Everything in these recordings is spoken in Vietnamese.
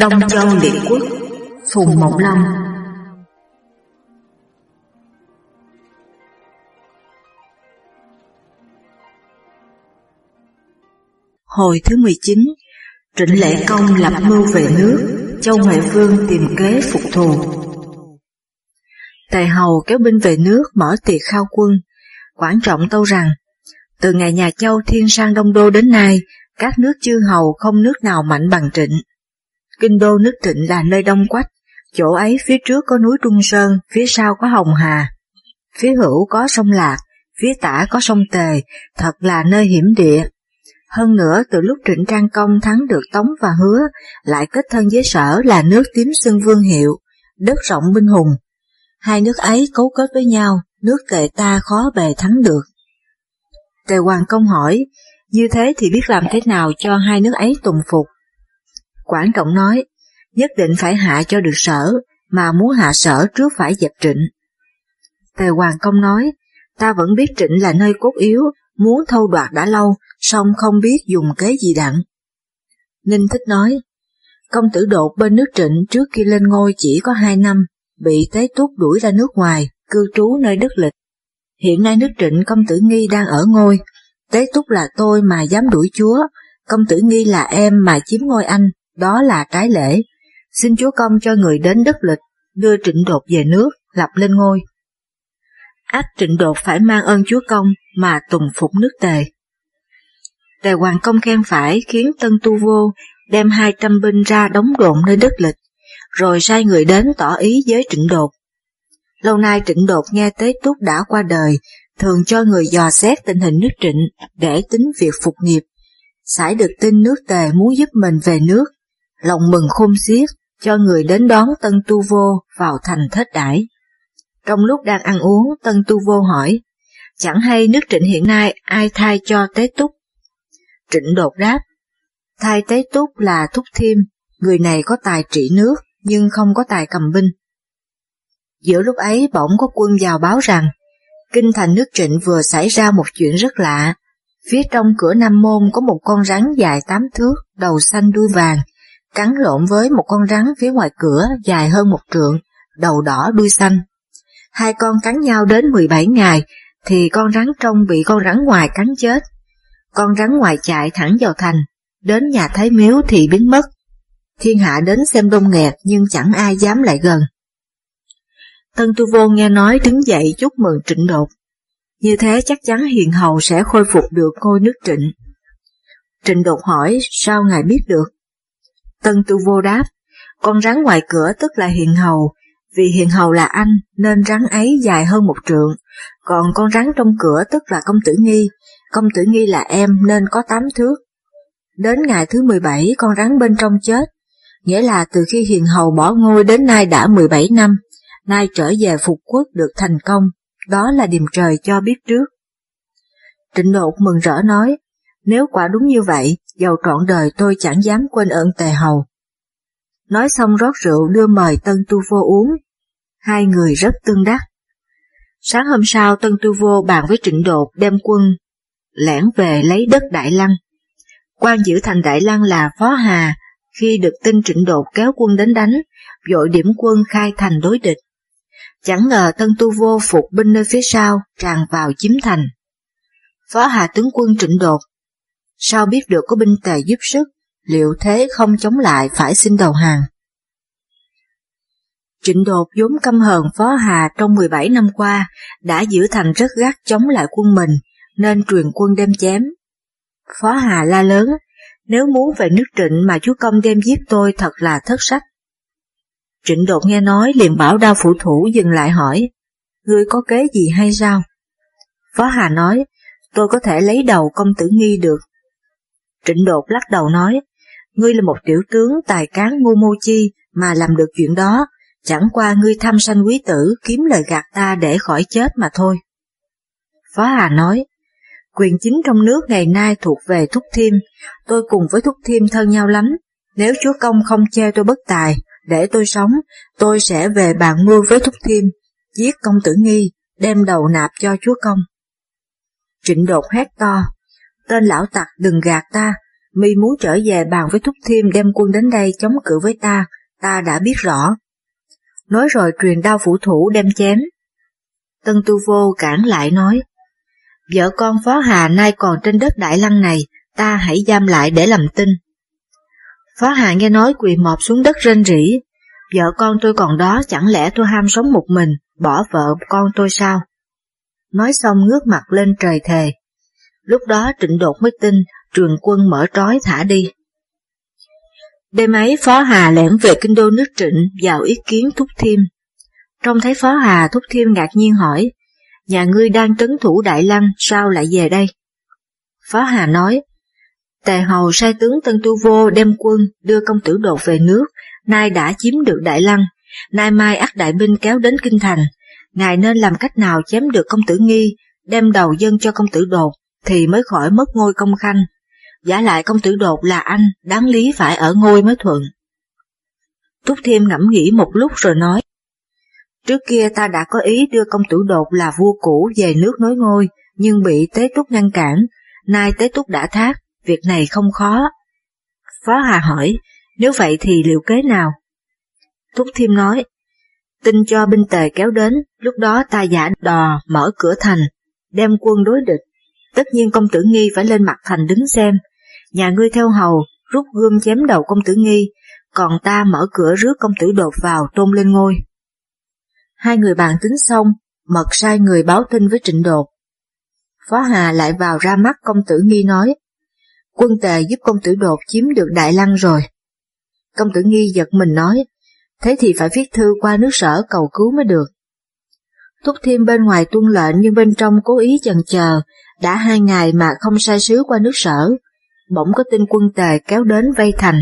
Đông Châu Liệt Quốc Phùng Mộng Long Hồi thứ 19 Trịnh Lệ Công lập mưu về nước Châu Huệ Vương tìm kế phục thù. Tề Hầu kéo binh về nước mở tiệc khao quân Quảng trọng tâu rằng Từ ngày nhà Châu thiên sang Đông Đô đến nay Các nước chư hầu không nước nào mạnh bằng trịnh Kinh đô nước trịnh là nơi đông quách, chỗ ấy phía trước có núi Trung Sơn, phía sau có Hồng Hà, phía hữu có sông Lạc, phía tả có sông Tề, thật là nơi hiểm địa. Hơn nữa, từ lúc Trịnh Trang Công thắng được Tống và Hứa, lại kết thân với sở là nước tím xưng vương hiệu, đất rộng binh hùng. Hai nước ấy cấu kết với nhau, nước tề ta khó bề thắng được. Tề Hoàng Công hỏi, như thế thì biết làm thế nào cho hai nước ấy tùng phục? Quảng Trọng nói, nhất định phải hạ cho được sở, mà muốn hạ sở trước phải dẹp trịnh. Tề Hoàng Công nói, ta vẫn biết trịnh là nơi cốt yếu, muốn thâu đoạt đã lâu, song không biết dùng kế gì đặng. Ninh Thích nói, công tử đột bên nước trịnh trước khi lên ngôi chỉ có hai năm, bị tế túc đuổi ra nước ngoài, cư trú nơi đất lịch. Hiện nay nước trịnh công tử nghi đang ở ngôi, tế túc là tôi mà dám đuổi chúa, công tử nghi là em mà chiếm ngôi anh, đó là cái lễ. Xin Chúa Công cho người đến đất lịch, đưa trịnh đột về nước, lập lên ngôi. Ác trịnh đột phải mang ơn Chúa Công mà tùng phục nước tề. Tề Hoàng Công khen phải khiến Tân Tu Vô đem hai trăm binh ra đóng đồn nơi đất lịch, rồi sai người đến tỏ ý với trịnh đột. Lâu nay trịnh đột nghe Tế Túc đã qua đời, thường cho người dò xét tình hình nước trịnh để tính việc phục nghiệp. Sải được tin nước tề muốn giúp mình về nước, lòng mừng khôn xiết, cho người đến đón Tân Tu Vô vào thành thết đãi. Trong lúc đang ăn uống, Tân Tu Vô hỏi, chẳng hay nước trịnh hiện nay ai thay cho Tế Túc? Trịnh đột đáp, thay Tế Túc là Thúc Thiêm, người này có tài trị nước, nhưng không có tài cầm binh. Giữa lúc ấy bỗng có quân vào báo rằng, kinh thành nước trịnh vừa xảy ra một chuyện rất lạ. Phía trong cửa Nam Môn có một con rắn dài tám thước, đầu xanh đuôi vàng, cắn lộn với một con rắn phía ngoài cửa dài hơn một trượng, đầu đỏ đuôi xanh. Hai con cắn nhau đến 17 ngày, thì con rắn trong bị con rắn ngoài cắn chết. Con rắn ngoài chạy thẳng vào thành, đến nhà Thái Miếu thì biến mất. Thiên hạ đến xem đông nghẹt nhưng chẳng ai dám lại gần. Tân Tu Vô nghe nói đứng dậy chúc mừng trịnh đột. Như thế chắc chắn hiền hầu sẽ khôi phục được ngôi nước trịnh. Trịnh đột hỏi sao ngài biết được? Tân tu vô đáp, con rắn ngoài cửa tức là hiền hầu, vì hiền hầu là anh nên rắn ấy dài hơn một trượng, còn con rắn trong cửa tức là công tử nghi, công tử nghi là em nên có tám thước. Đến ngày thứ 17 con rắn bên trong chết, nghĩa là từ khi hiền hầu bỏ ngôi đến nay đã 17 năm, nay trở về phục quốc được thành công, đó là điềm trời cho biết trước. Trịnh đột mừng rỡ nói, nếu quả đúng như vậy, giàu trọn đời tôi chẳng dám quên ơn tề hầu. Nói xong rót rượu đưa mời Tân Tu Vô uống. Hai người rất tương đắc. Sáng hôm sau Tân Tu Vô bàn với trịnh đột đem quân, lẻn về lấy đất Đại Lăng. quan giữ thành Đại Lăng là Phó Hà, khi được tin trịnh đột kéo quân đến đánh, dội điểm quân khai thành đối địch. Chẳng ngờ Tân Tu Vô phục binh nơi phía sau, tràn vào chiếm thành. Phó Hà tướng quân trịnh đột sao biết được có binh tề giúp sức, liệu thế không chống lại phải xin đầu hàng. Trịnh đột vốn căm hờn Phó Hà trong 17 năm qua, đã giữ thành rất gắt chống lại quân mình, nên truyền quân đem chém. Phó Hà la lớn, nếu muốn về nước trịnh mà chúa công đem giết tôi thật là thất sách. Trịnh đột nghe nói liền bảo đao phụ thủ dừng lại hỏi, ngươi có kế gì hay sao? Phó Hà nói, tôi có thể lấy đầu công tử nghi được, Trịnh đột lắc đầu nói, ngươi là một tiểu tướng tài cán ngu mô chi mà làm được chuyện đó, chẳng qua ngươi thăm sanh quý tử kiếm lời gạt ta để khỏi chết mà thôi. Phó Hà nói, quyền chính trong nước ngày nay thuộc về Thúc Thiêm, tôi cùng với Thúc Thiêm thân nhau lắm, nếu Chúa Công không che tôi bất tài, để tôi sống, tôi sẽ về bàn mưu với Thúc Thiêm, giết công tử nghi, đem đầu nạp cho Chúa Công. Trịnh đột hét to, tên lão tặc đừng gạt ta, mi muốn trở về bàn với Thúc Thiêm đem quân đến đây chống cự với ta, ta đã biết rõ. Nói rồi truyền đao phủ thủ đem chém. Tân Tu Vô cản lại nói, vợ con Phó Hà nay còn trên đất Đại Lăng này, ta hãy giam lại để làm tin. Phó Hà nghe nói quỳ mọp xuống đất rên rỉ, vợ con tôi còn đó chẳng lẽ tôi ham sống một mình, bỏ vợ con tôi sao? Nói xong ngước mặt lên trời thề. Lúc đó trịnh đột mới tin, trường quân mở trói thả đi. Đêm ấy Phó Hà lẻn về kinh đô nước trịnh vào ý kiến Thúc Thiêm. Trông thấy Phó Hà Thúc Thiêm ngạc nhiên hỏi, nhà ngươi đang trấn thủ Đại Lăng sao lại về đây? Phó Hà nói, Tề Hầu sai tướng Tân Tu Vô đem quân đưa công tử đột về nước, nay đã chiếm được Đại Lăng, nay mai ác đại binh kéo đến Kinh Thành, ngài nên làm cách nào chém được công tử nghi, đem đầu dân cho công tử đột, thì mới khỏi mất ngôi công khanh. Giả lại công tử đột là anh, đáng lý phải ở ngôi mới thuận. Túc Thiêm ngẫm nghĩ một lúc rồi nói, Trước kia ta đã có ý đưa công tử đột là vua cũ về nước nối ngôi, nhưng bị Tế Túc ngăn cản, nay Tế Túc đã thác, việc này không khó. Phó Hà hỏi, nếu vậy thì liệu kế nào? Túc Thiêm nói, tin cho binh tề kéo đến, lúc đó ta giả đò mở cửa thành, đem quân đối địch. Tất nhiên công tử nghi phải lên mặt thành đứng xem, nhà ngươi theo hầu, rút gươm chém đầu công tử nghi, còn ta mở cửa rước công tử đột vào tôn lên ngôi. Hai người bàn tính xong, mật sai người báo tin với trịnh đột. Phó Hà lại vào ra mắt công tử nghi nói, quân tề giúp công tử đột chiếm được Đại Lăng rồi. Công tử nghi giật mình nói, thế thì phải viết thư qua nước sở cầu cứu mới được. Thúc Thiêm bên ngoài tuân lệnh nhưng bên trong cố ý chần chờ, đã hai ngày mà không sai sứ qua nước sở, bỗng có tin quân tề kéo đến vây thành.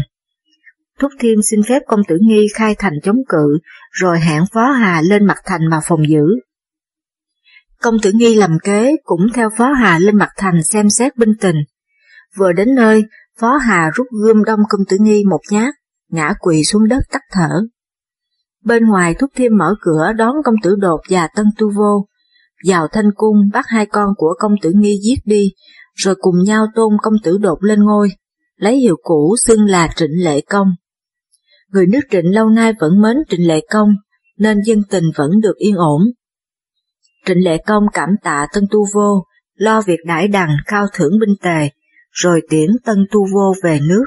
Thúc Thiêm xin phép công tử Nghi khai thành chống cự, rồi hẹn Phó Hà lên mặt thành mà phòng giữ. Công tử Nghi làm kế cũng theo Phó Hà lên mặt thành xem xét binh tình. Vừa đến nơi, Phó Hà rút gươm đông công tử Nghi một nhát, ngã quỳ xuống đất tắt thở. Bên ngoài Thúc Thiêm mở cửa đón công tử Đột và Tân Tu Vô, vào thanh cung bắt hai con của công tử Nghi giết đi, rồi cùng nhau tôn công tử Đột lên ngôi, lấy hiệu cũ xưng là Trịnh Lệ Công. Người nước Trịnh lâu nay vẫn mến Trịnh Lệ Công, nên dân tình vẫn được yên ổn. Trịnh Lệ Công cảm tạ Tân Tu Vô, lo việc đãi đằng khao thưởng binh tề, rồi tiễn Tân Tu Vô về nước.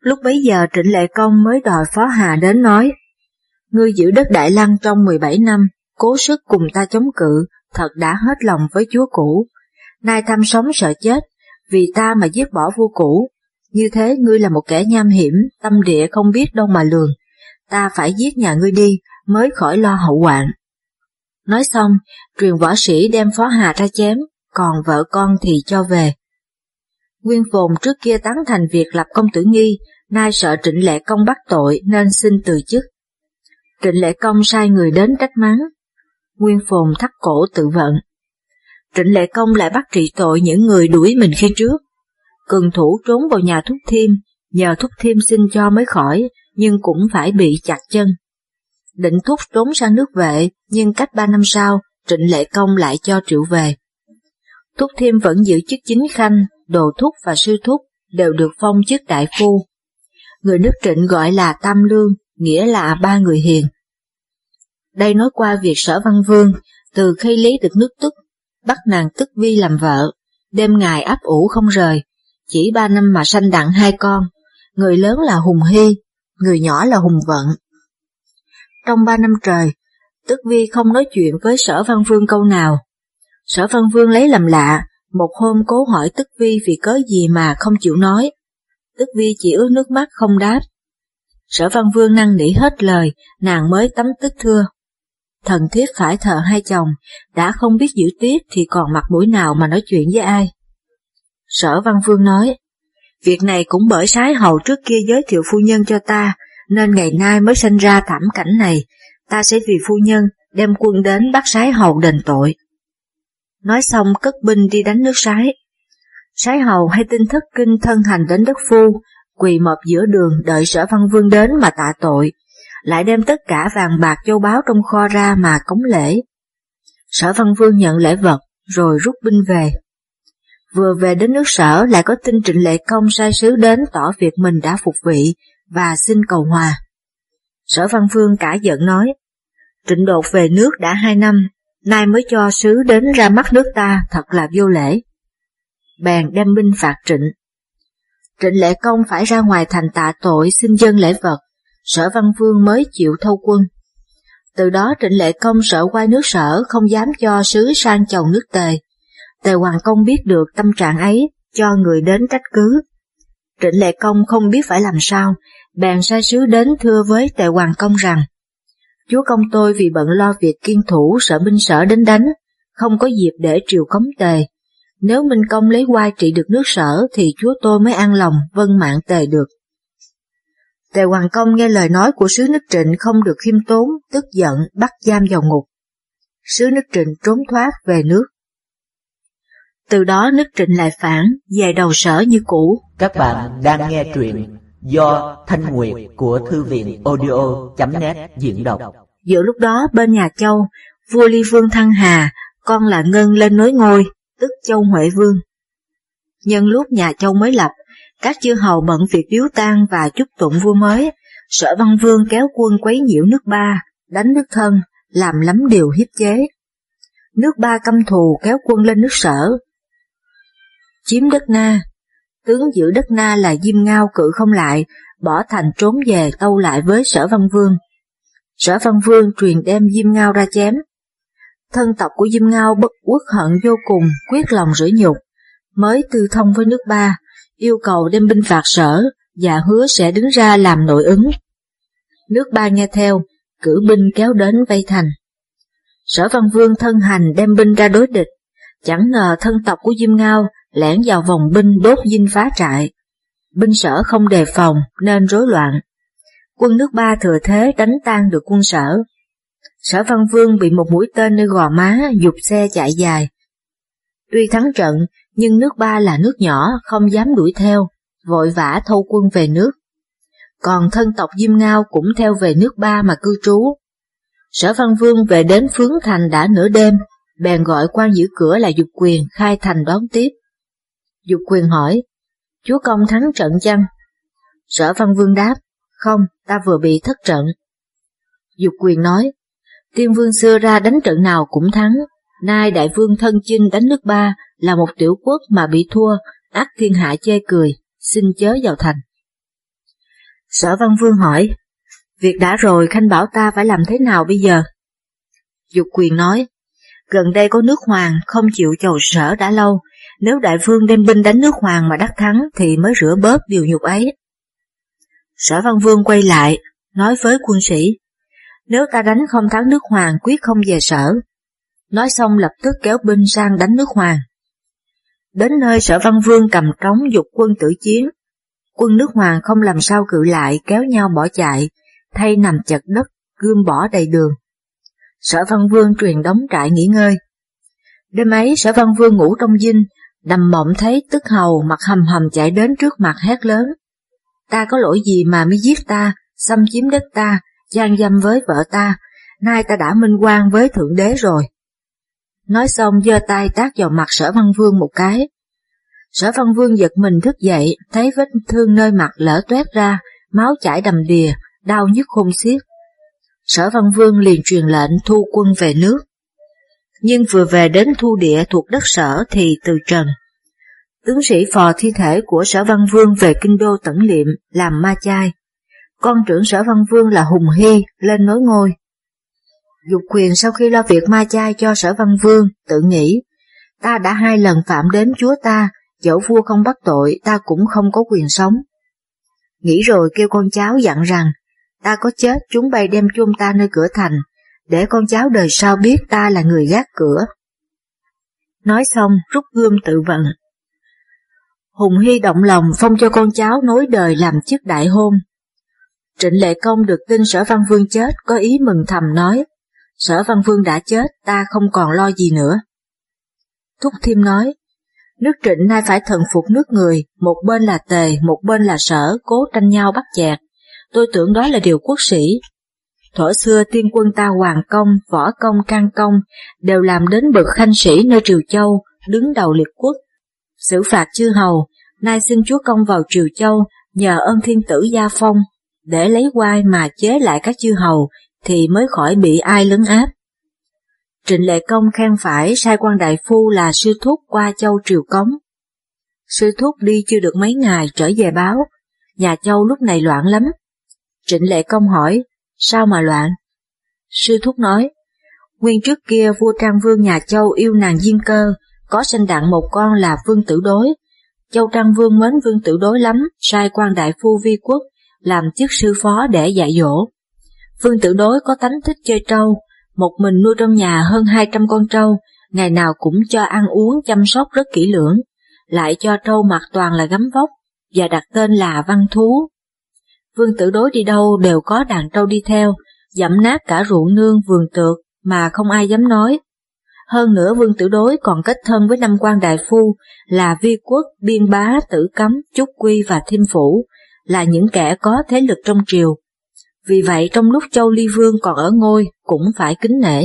Lúc bấy giờ Trịnh Lệ Công mới đòi Phó Hà đến nói, Ngươi giữ đất Đại Lăng trong 17 năm, cố sức cùng ta chống cự, thật đã hết lòng với chúa cũ. Nay tham sống sợ chết, vì ta mà giết bỏ vua cũ. Như thế ngươi là một kẻ nham hiểm, tâm địa không biết đâu mà lường. Ta phải giết nhà ngươi đi, mới khỏi lo hậu hoạn. Nói xong, truyền võ sĩ đem Phó Hà ra chém, còn vợ con thì cho về. Nguyên Phồn trước kia tán thành việc lập công tử nghi, nay sợ trịnh lệ công bắt tội nên xin từ chức. Trịnh lệ công sai người đến trách mắng. Nguyên Phồn thắt cổ tự vận. Trịnh lệ công lại bắt trị tội những người đuổi mình khi trước. Cường thủ trốn vào nhà Thúc Thiêm, nhờ Thúc Thiêm xin cho mới khỏi, nhưng cũng phải bị chặt chân. Định Thúc trốn sang nước vệ, nhưng cách ba năm sau, Trịnh Lệ Công lại cho triệu về. Thúc Thiêm vẫn giữ chức chính khanh, đồ thúc và sư thúc đều được phong chức đại phu. Người nước trịnh gọi là Tam Lương, nghĩa là ba người hiền. Đây nói qua việc sở văn vương, từ khi lý được nước tức, bắt nàng tức vi làm vợ, đêm ngày áp ủ không rời, chỉ ba năm mà sanh đặng hai con, người lớn là Hùng Hy, người nhỏ là Hùng Vận. Trong ba năm trời, tức vi không nói chuyện với sở văn vương câu nào. Sở văn vương lấy làm lạ, một hôm cố hỏi tức vi vì cớ gì mà không chịu nói. Tức vi chỉ ướt nước mắt không đáp. Sở văn vương năn nỉ hết lời, nàng mới tấm tức thưa. Thần thiết phải thờ hai chồng, đã không biết giữ tiết thì còn mặt mũi nào mà nói chuyện với ai. Sở văn vương nói, việc này cũng bởi sái hầu trước kia giới thiệu phu nhân cho ta, nên ngày nay mới sinh ra thảm cảnh này, ta sẽ vì phu nhân đem quân đến bắt sái hầu đền tội. Nói xong cất binh đi đánh nước sái. Sái hầu hay tin thất kinh thân hành đến đất phu, quỳ mọp giữa đường đợi sở văn vương đến mà tạ tội, lại đem tất cả vàng bạc châu báu trong kho ra mà cống lễ. Sở văn vương nhận lễ vật, rồi rút binh về. vừa về đến nước sở lại có tin trịnh lệ công sai sứ đến tỏ việc mình đã phục vị và xin cầu hòa. Sở Văn Vương cả giận nói, trịnh đột về nước đã hai năm, nay mới cho sứ đến ra mắt nước ta thật là vô lễ. Bèn đem binh phạt trịnh. Trịnh lệ công phải ra ngoài thành tạ tội xin dân lễ vật, sở Văn vương mới chịu thâu quân. Từ đó trịnh lệ công sợ quay nước sở không dám cho sứ sang chầu nước tề. Tề Hoàng Công biết được tâm trạng ấy, cho người đến trách cứ. Trịnh lệ công không biết phải làm sao, bèn sai sứ đến thưa với Tề Hoàng Công rằng Chúa công tôi vì bận lo việc kiên thủ sợ binh sở đến đánh, không có dịp để triều cống tề. Nếu Minh Công lấy quai trị được nước sở thì chúa tôi mới an lòng vân mạng tề được. Tề Hoàng Công nghe lời nói của sứ nước trịnh không được khiêm tốn, tức giận bắt giam vào ngục. Sứ nước trịnh trốn thoát về nước. Từ đó nước trịnh lại phản, về đầu sở như cũ. Các bạn đang nghe truyện do Thanh Nguyệt của Thư viện audio.net diễn đọc. Giữa lúc đó bên nhà Châu, vua Ly Vương Thăng Hà, con là Ngân lên nối ngôi, tức Châu Huệ Vương. Nhân lúc nhà Châu mới lập, các chư hầu bận việc biếu tang và chúc tụng vua mới, sở văn vương kéo quân quấy nhiễu nước ba, đánh nước thân, làm lắm điều hiếp chế. Nước ba căm thù kéo quân lên nước sở, chiếm đất Na. Tướng giữ đất Na là Diêm Ngao cự không lại, bỏ thành trốn về tâu lại với sở văn vương. Sở văn vương truyền đem Diêm Ngao ra chém. Thân tộc của Diêm Ngao bất quốc hận vô cùng, quyết lòng rửa nhục, mới tư thông với nước ba, yêu cầu đem binh phạt sở và hứa sẽ đứng ra làm nội ứng. Nước ba nghe theo, cử binh kéo đến vây thành. Sở Văn Vương thân hành đem binh ra đối địch, chẳng ngờ thân tộc của Diêm Ngao lẻn vào vòng binh đốt dinh phá trại. Binh sở không đề phòng nên rối loạn. Quân nước ba thừa thế đánh tan được quân sở. Sở Văn Vương bị một mũi tên nơi gò má dục xe chạy dài. Tuy thắng trận nhưng nước ba là nước nhỏ không dám đuổi theo, vội vã thâu quân về nước. Còn thân tộc Diêm Ngao cũng theo về nước ba mà cư trú. Sở Văn Vương về đến Phướng Thành đã nửa đêm, bèn gọi quan giữ cửa là Dục Quyền khai thành đón tiếp. Dục Quyền hỏi, chúa công thắng trận chăng? Sở Văn Vương đáp, không, ta vừa bị thất trận. Dục Quyền nói, tiên vương xưa ra đánh trận nào cũng thắng, nay đại vương thân chinh đánh nước ba là một tiểu quốc mà bị thua, ác thiên hạ chê cười, xin chớ vào thành. Sở Văn Vương hỏi, việc đã rồi Khanh bảo ta phải làm thế nào bây giờ? Dục quyền nói, gần đây có nước hoàng không chịu chầu sở đã lâu, nếu đại vương đem binh đánh nước hoàng mà đắc thắng thì mới rửa bớt điều nhục ấy. Sở Văn Vương quay lại, nói với quân sĩ, nếu ta đánh không thắng nước hoàng quyết không về sở. Nói xong lập tức kéo binh sang đánh nước hoàng. Đến nơi sở văn vương cầm trống dục quân tử chiến. Quân nước hoàng không làm sao cự lại kéo nhau bỏ chạy, thay nằm chật đất, gươm bỏ đầy đường. Sở văn vương truyền đóng trại nghỉ ngơi. Đêm ấy sở văn vương ngủ trong dinh, nằm mộng thấy tức hầu mặt hầm hầm chạy đến trước mặt hét lớn. Ta có lỗi gì mà mới giết ta, xâm chiếm đất ta, gian dâm với vợ ta, nay ta đã minh quan với Thượng Đế rồi. Nói xong giơ tay tác vào mặt sở văn vương một cái. Sở văn vương giật mình thức dậy, thấy vết thương nơi mặt lở toét ra, máu chảy đầm đìa, đau nhức khôn xiết. Sở văn vương liền truyền lệnh thu quân về nước. Nhưng vừa về đến thu địa thuộc đất sở thì từ trần. Tướng sĩ phò thi thể của sở văn vương về kinh đô tẩn liệm làm ma chai. Con trưởng sở văn vương là Hùng Hy lên nối ngôi. Dục quyền sau khi lo việc ma chai cho sở văn vương, tự nghĩ, ta đã hai lần phạm đến chúa ta, dẫu vua không bắt tội, ta cũng không có quyền sống. Nghĩ rồi kêu con cháu dặn rằng, ta có chết chúng bay đem chôn ta nơi cửa thành, để con cháu đời sau biết ta là người gác cửa. Nói xong rút gươm tự vận. Hùng Hy động lòng phong cho con cháu nối đời làm chức đại hôn. Trịnh Lệ Công được tin sở văn vương chết có ý mừng thầm nói, Sở Văn Vương đã chết, ta không còn lo gì nữa. Thúc Thiêm nói, nước trịnh nay phải thần phục nước người, một bên là tề, một bên là sở, cố tranh nhau bắt chẹt. Tôi tưởng đó là điều quốc sĩ. Thổ xưa tiên quân ta hoàng công, võ công, can công, đều làm đến bậc khanh sĩ nơi Triều Châu, đứng đầu liệt quốc. xử phạt chư hầu, nay xin chúa công vào triều châu nhờ ơn thiên tử gia phong, để lấy quai mà chế lại các chư hầu thì mới khỏi bị ai lấn áp. Trịnh Lệ Công khen phải sai quan đại phu là sư thúc qua châu triều cống. Sư thúc đi chưa được mấy ngày trở về báo, nhà châu lúc này loạn lắm. Trịnh Lệ Công hỏi, sao mà loạn? Sư thúc nói, nguyên trước kia vua Trang Vương nhà châu yêu nàng Diên Cơ, có sinh đặng một con là Vương Tử Đối. Châu Trang Vương mến Vương Tử Đối lắm, sai quan đại phu vi quốc, làm chức sư phó để dạy dỗ. Vương Tử Đối có tánh thích chơi trâu, một mình nuôi trong nhà hơn 200 con trâu, ngày nào cũng cho ăn uống chăm sóc rất kỹ lưỡng, lại cho trâu mặc toàn là gấm vóc, và đặt tên là Văn Thú. Vương Tử Đối đi đâu đều có đàn trâu đi theo, dẫm nát cả ruộng nương vườn tược mà không ai dám nói. Hơn nữa Vương Tử Đối còn kết thân với năm quan đại phu là Vi Quốc, Biên Bá, Tử Cấm, Trúc Quy và Thiêm Phủ, là những kẻ có thế lực trong triều. Vì vậy trong lúc Châu Ly Vương còn ở ngôi cũng phải kính nể.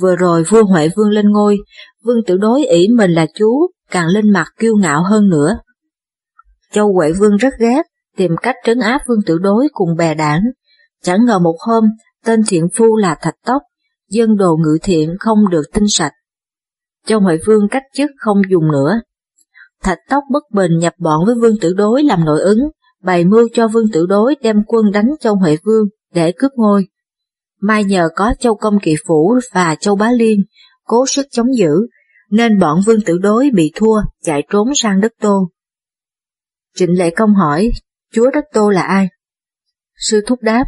Vừa rồi vua Huệ Vương lên ngôi, Vương Tử Đối ỷ mình là chú, càng lên mặt kiêu ngạo hơn nữa. Châu Huệ Vương rất ghét, tìm cách trấn áp Vương Tử Đối cùng bè đảng. Chẳng ngờ một hôm, tên thiện phu là Thạch Tóc, dân đồ ngự thiện không được tinh sạch. Châu Huệ Vương cách chức không dùng nữa. Thạch Tóc bất bình nhập bọn với Vương Tử Đối làm nội ứng, bày mưu cho Vương Tử Đối đem quân đánh Châu Huệ Vương để cướp ngôi. Mai nhờ có Châu Công Kỳ Phủ và Châu Bá Liên cố sức chống giữ, nên bọn Vương Tử Đối bị thua chạy trốn sang đất Tô. Trịnh Lệ Công hỏi, chúa đất Tô là ai? Sư Thúc đáp,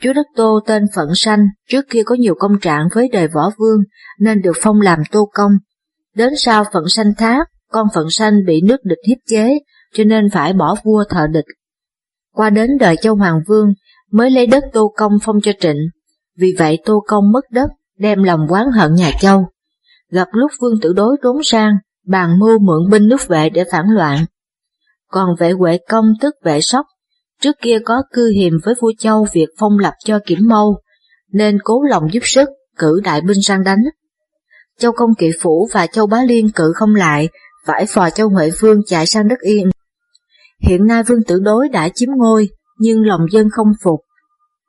chúa đất Tô tên Phận Sanh, trước kia có nhiều công trạng với đời võ vương nên được phong làm Tô Công. Đến sau Phận Sanh thác, con Phận Sanh bị nước địch hiếp chế, cho nên phải bỏ vua thợ địch. Qua đến đời Châu Hoàng Vương mới lấy đất Tô Công phong cho Trịnh, vì vậy Tô Công mất đất, đem lòng oán hận nhà Châu. Gặp lúc Vương Tử Đối trốn sang, bàn mưu mượn binh nước vệ để phản loạn. Còn vệ Huệ Công tức vệ Sóc, trước kia có cư hiềm với vua Châu việc phong lập cho Kiểm Mâu, nên cố lòng giúp sức, cử đại binh sang đánh. Châu Công Kỵ Phủ và Châu Bá Liên cử không lại, phải phò Châu Huệ Vương chạy sang đất Yên. Hiện nay Vương Tử Đối đã chiếm ngôi, nhưng lòng dân không phục.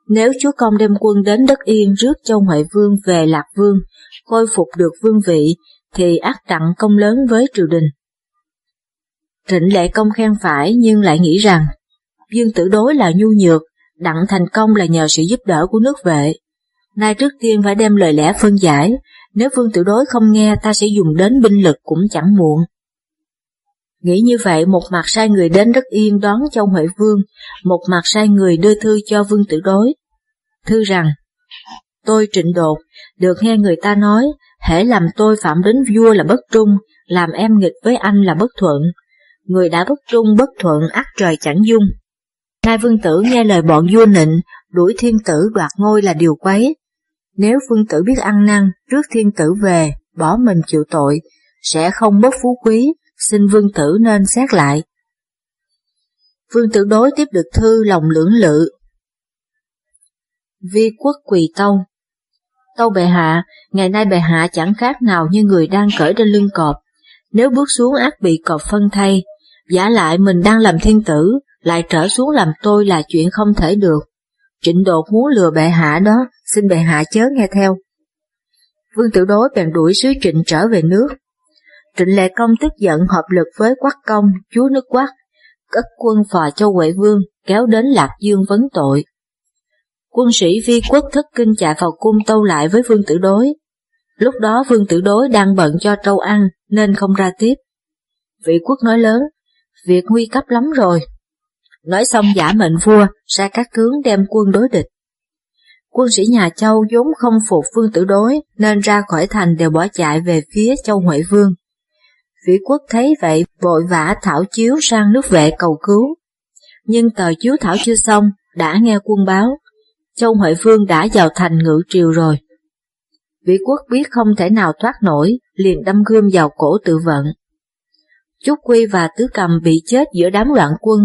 Nếu chúa công đem quân đến đất Yên rước Châu Huệ Vương về Lạc Vương, khôi phục được vương vị, thì ác tặng công lớn với triều đình. Trịnh Lệ Công khen phải nhưng lại nghĩ rằng, Dương Tử Đối là nhu nhược, đặng thành công là nhờ sự giúp đỡ của nước vệ. Nay trước tiên phải đem lời lẽ phân giải, nếu Vương Tử Đối không nghe ta sẽ dùng đến binh lực cũng chẳng muộn. Nghĩ như vậy một mặt sai người đến đất yên đón Châu Huệ Vương, một mặt sai người đưa thư cho Vương Tử Đối. Thư rằng, tôi trịnh đột, được nghe người ta nói, hễ làm tôi phạm đến vua là bất trung, làm em nghịch với anh là bất thuận. Người đã bất trung bất thuận ác trời chẳng dung. Nay vương tử nghe lời bọn vua nịnh, đuổi thiên tử đoạt ngôi là điều quấy. Nếu vương tử biết ăn năn, trước thiên tử về, bỏ mình chịu tội, sẽ không bất phú quý, xin vương tử nên xét lại. Vương tử đối tiếp được thư lòng lưỡng lự. Vi quốc quỳ tâu Tâu bệ hạ, ngày nay bệ hạ chẳng khác nào như người đang cởi trên lưng cọp. Nếu bước xuống ác bị cọp phân thay, giả lại mình đang làm thiên tử, lại trở xuống làm tôi là chuyện không thể được. Trịnh đột muốn lừa bệ hạ đó, xin bệ hạ chớ nghe theo. Vương tử đối bèn đuổi sứ trịnh trở về nước. Trịnh Lệ Công tức giận hợp lực với Quắc Công, chúa nước Quắc, cất quân phò châu Huệ Vương kéo đến Lạc Dương vấn tội. Quân sĩ vi quốc thất kinh chạy vào cung tâu lại với Vương Tử Đối. Lúc đó Vương Tử Đối đang bận cho trâu ăn nên không ra tiếp. Vị quốc nói lớn, việc nguy cấp lắm rồi. Nói xong giả mệnh vua, ra các tướng đem quân đối địch. Quân sĩ nhà Châu vốn không phục Vương Tử Đối nên ra khỏi thành đều bỏ chạy về phía Châu Huệ Vương. Vĩ quốc thấy vậy vội vã thảo chiếu sang nước vệ cầu cứu. Nhưng tờ chiếu thảo chưa xong, đã nghe quân báo, Châu Huệ Vương đã vào thành ngự triều rồi. Vĩ quốc biết không thể nào thoát nổi, liền đâm gươm vào cổ tự vận. Chúc Quy và Tứ Cầm bị chết giữa đám loạn quân,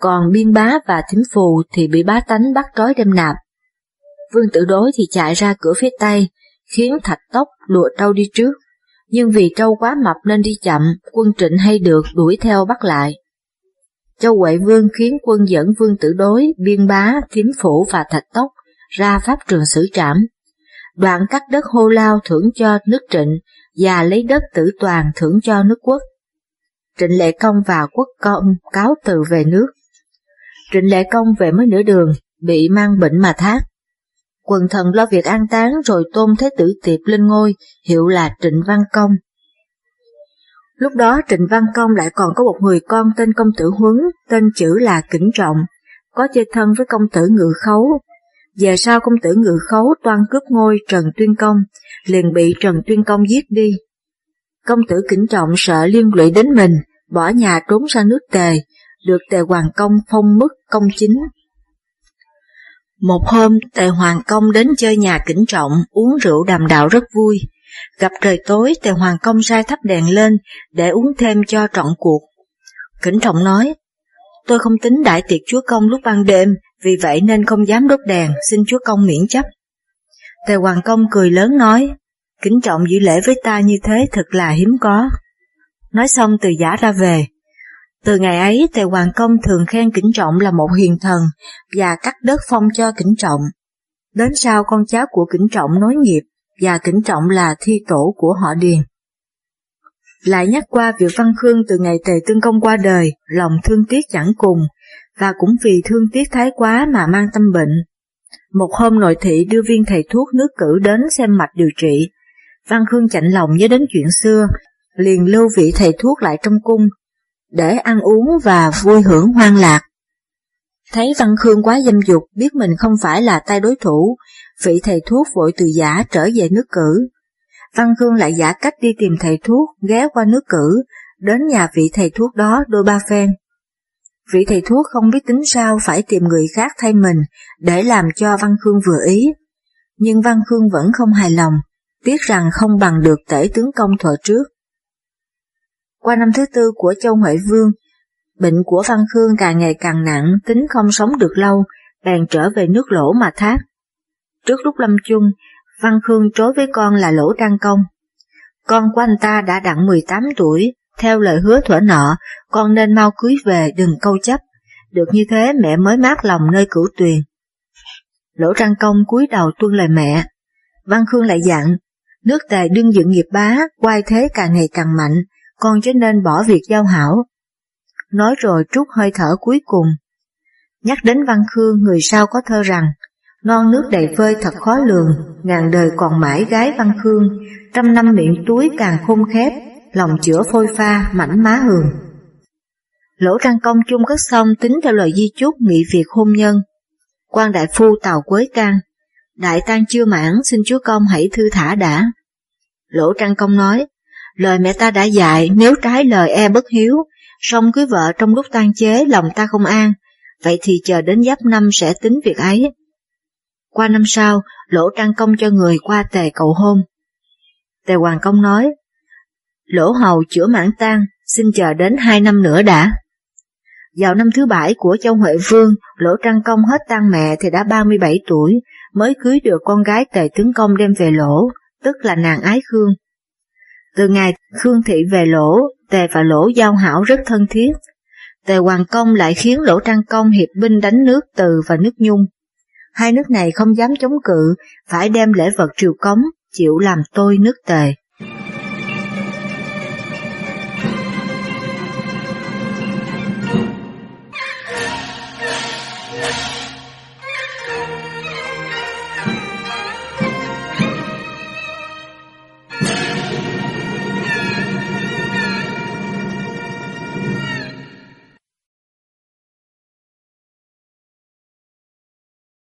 còn Biên Bá và Thính Phù thì bị bá tánh bắt trói đem nạp. Vương Tử Đối thì chạy ra cửa phía Tây, khiến Thạch Tốc lùa trâu đi trước nhưng vì trâu quá mập nên đi chậm, quân trịnh hay được đuổi theo bắt lại. Châu Huệ Vương khiến quân dẫn Vương Tử Đối, Biên Bá, kiếm Phủ và Thạch Tốc ra pháp trường xử trảm. Đoạn cắt đất hô lao thưởng cho nước trịnh và lấy đất tử toàn thưởng cho nước quốc. Trịnh Lệ Công và Quốc Công cáo từ về nước. Trịnh Lệ Công về mới nửa đường, bị mang bệnh mà thác. Quần thần lo việc an táng rồi tôn Thế Tử Tiệp lên ngôi, hiệu là Trịnh Văn Công. Lúc đó Trịnh Văn Công lại còn có một người con tên công tử Huấn, tên chữ là Kính Trọng, có chơi thân với công tử Ngự Khấu. Về sau công tử Ngự Khấu toan cướp ngôi Trần Tuyên Công, liền bị Trần Tuyên Công giết đi. Công tử Kính Trọng sợ liên lụy đến mình, bỏ nhà trốn sang nước Tề, được Tề Hoàng Công phong mức công chính. Một hôm, Tề Hoàng Công đến chơi nhà Kỉnh Trọng, uống rượu đàm đạo rất vui. Gặp trời tối, Tề Hoàng Công sai thắp đèn lên để uống thêm cho trọn cuộc. Kỉnh Trọng nói, tôi không tính đại tiệc Chúa Công lúc ban đêm, vì vậy nên không dám đốt đèn, xin Chúa Công miễn chấp. Tề Hoàng Công cười lớn nói, Kính Trọng giữ lễ với ta như thế thật là hiếm có. Nói xong từ giả ra về. Từ ngày ấy, Tề Hoàng Công thường khen Kính Trọng là một hiền thần và cắt đất phong cho Kính Trọng. Đến sau con cháu của Kính Trọng nối nghiệp và Kính Trọng là thi tổ của họ Điền. Lại nhắc qua việc Văn Khương từ ngày Tề Tương Công qua đời, lòng thương tiếc chẳng cùng, và cũng vì thương tiếc thái quá mà mang tâm bệnh. Một hôm nội thị đưa viên thầy thuốc nước cử đến xem mạch điều trị. Văn Khương chạnh lòng nhớ đến chuyện xưa, liền lưu vị thầy thuốc lại trong cung, để ăn uống và vui hưởng hoang lạc. Thấy Văn Khương quá dâm dục, biết mình không phải là tay đối thủ, vị thầy thuốc vội từ giả trở về nước cử. Văn Khương lại giả cách đi tìm thầy thuốc, ghé qua nước cử, đến nhà vị thầy thuốc đó đôi ba phen. Vị thầy thuốc không biết tính sao phải tìm người khác thay mình để làm cho Văn Khương vừa ý. Nhưng Văn Khương vẫn không hài lòng, biết rằng không bằng được tể tướng công thuở trước. Qua năm thứ tư của Châu Huệ Vương, bệnh của Văn Khương càng ngày càng nặng, tính không sống được lâu, bèn trở về nước lỗ mà thác. Trước lúc lâm chung, Văn Khương trối với con là Lỗ Trang Công. Con của anh ta đã đặng 18 tuổi, theo lời hứa thuở nọ, con nên mau cưới về đừng câu chấp, được như thế mẹ mới mát lòng nơi cửu tuyền. Lỗ Trang Công cúi đầu tuân lời mẹ. Văn Khương lại dặn, nước tề đương dựng nghiệp bá, quay thế càng ngày càng mạnh, con cho nên bỏ việc giao hảo. Nói rồi trút hơi thở cuối cùng. Nhắc đến Văn Khương người sau có thơ rằng, non nước đầy phơi thật khó lường, ngàn đời còn mãi gái Văn Khương, trăm năm miệng túi càng khôn khép, lòng chữa phôi pha mảnh má hường. Lỗ Trang Công chung cất xong tính theo lời di chúc nghị việc hôn nhân. quan đại phu tàu quế can, đại tang chưa mãn xin chúa công hãy thư thả đã. Lỗ Trang Công nói, lời mẹ ta đã dạy nếu trái lời e bất hiếu, song cưới vợ trong lúc tang chế lòng ta không an, vậy thì chờ đến giáp năm sẽ tính việc ấy. Qua năm sau, Lỗ Trang Công cho người qua tề cầu hôn. Tề Hoàng Công nói, Lỗ Hầu chữa mãn tang, xin chờ đến hai năm nữa đã. Vào năm thứ bảy của Châu Huệ Vương, Lỗ Trang Công hết tang mẹ thì đã 37 tuổi, mới cưới được con gái tề tướng công đem về Lỗ, tức là nàng Ái Khương. Từ ngày Khương Thị về Lỗ, Tề và Lỗ giao hảo rất thân thiết. Tề Hoàng Công lại khiến Lỗ Trang Công hiệp binh đánh nước Từ và nước Nhung. Hai nước này không dám chống cự, phải đem lễ vật triều cống, chịu làm tôi nước Tề.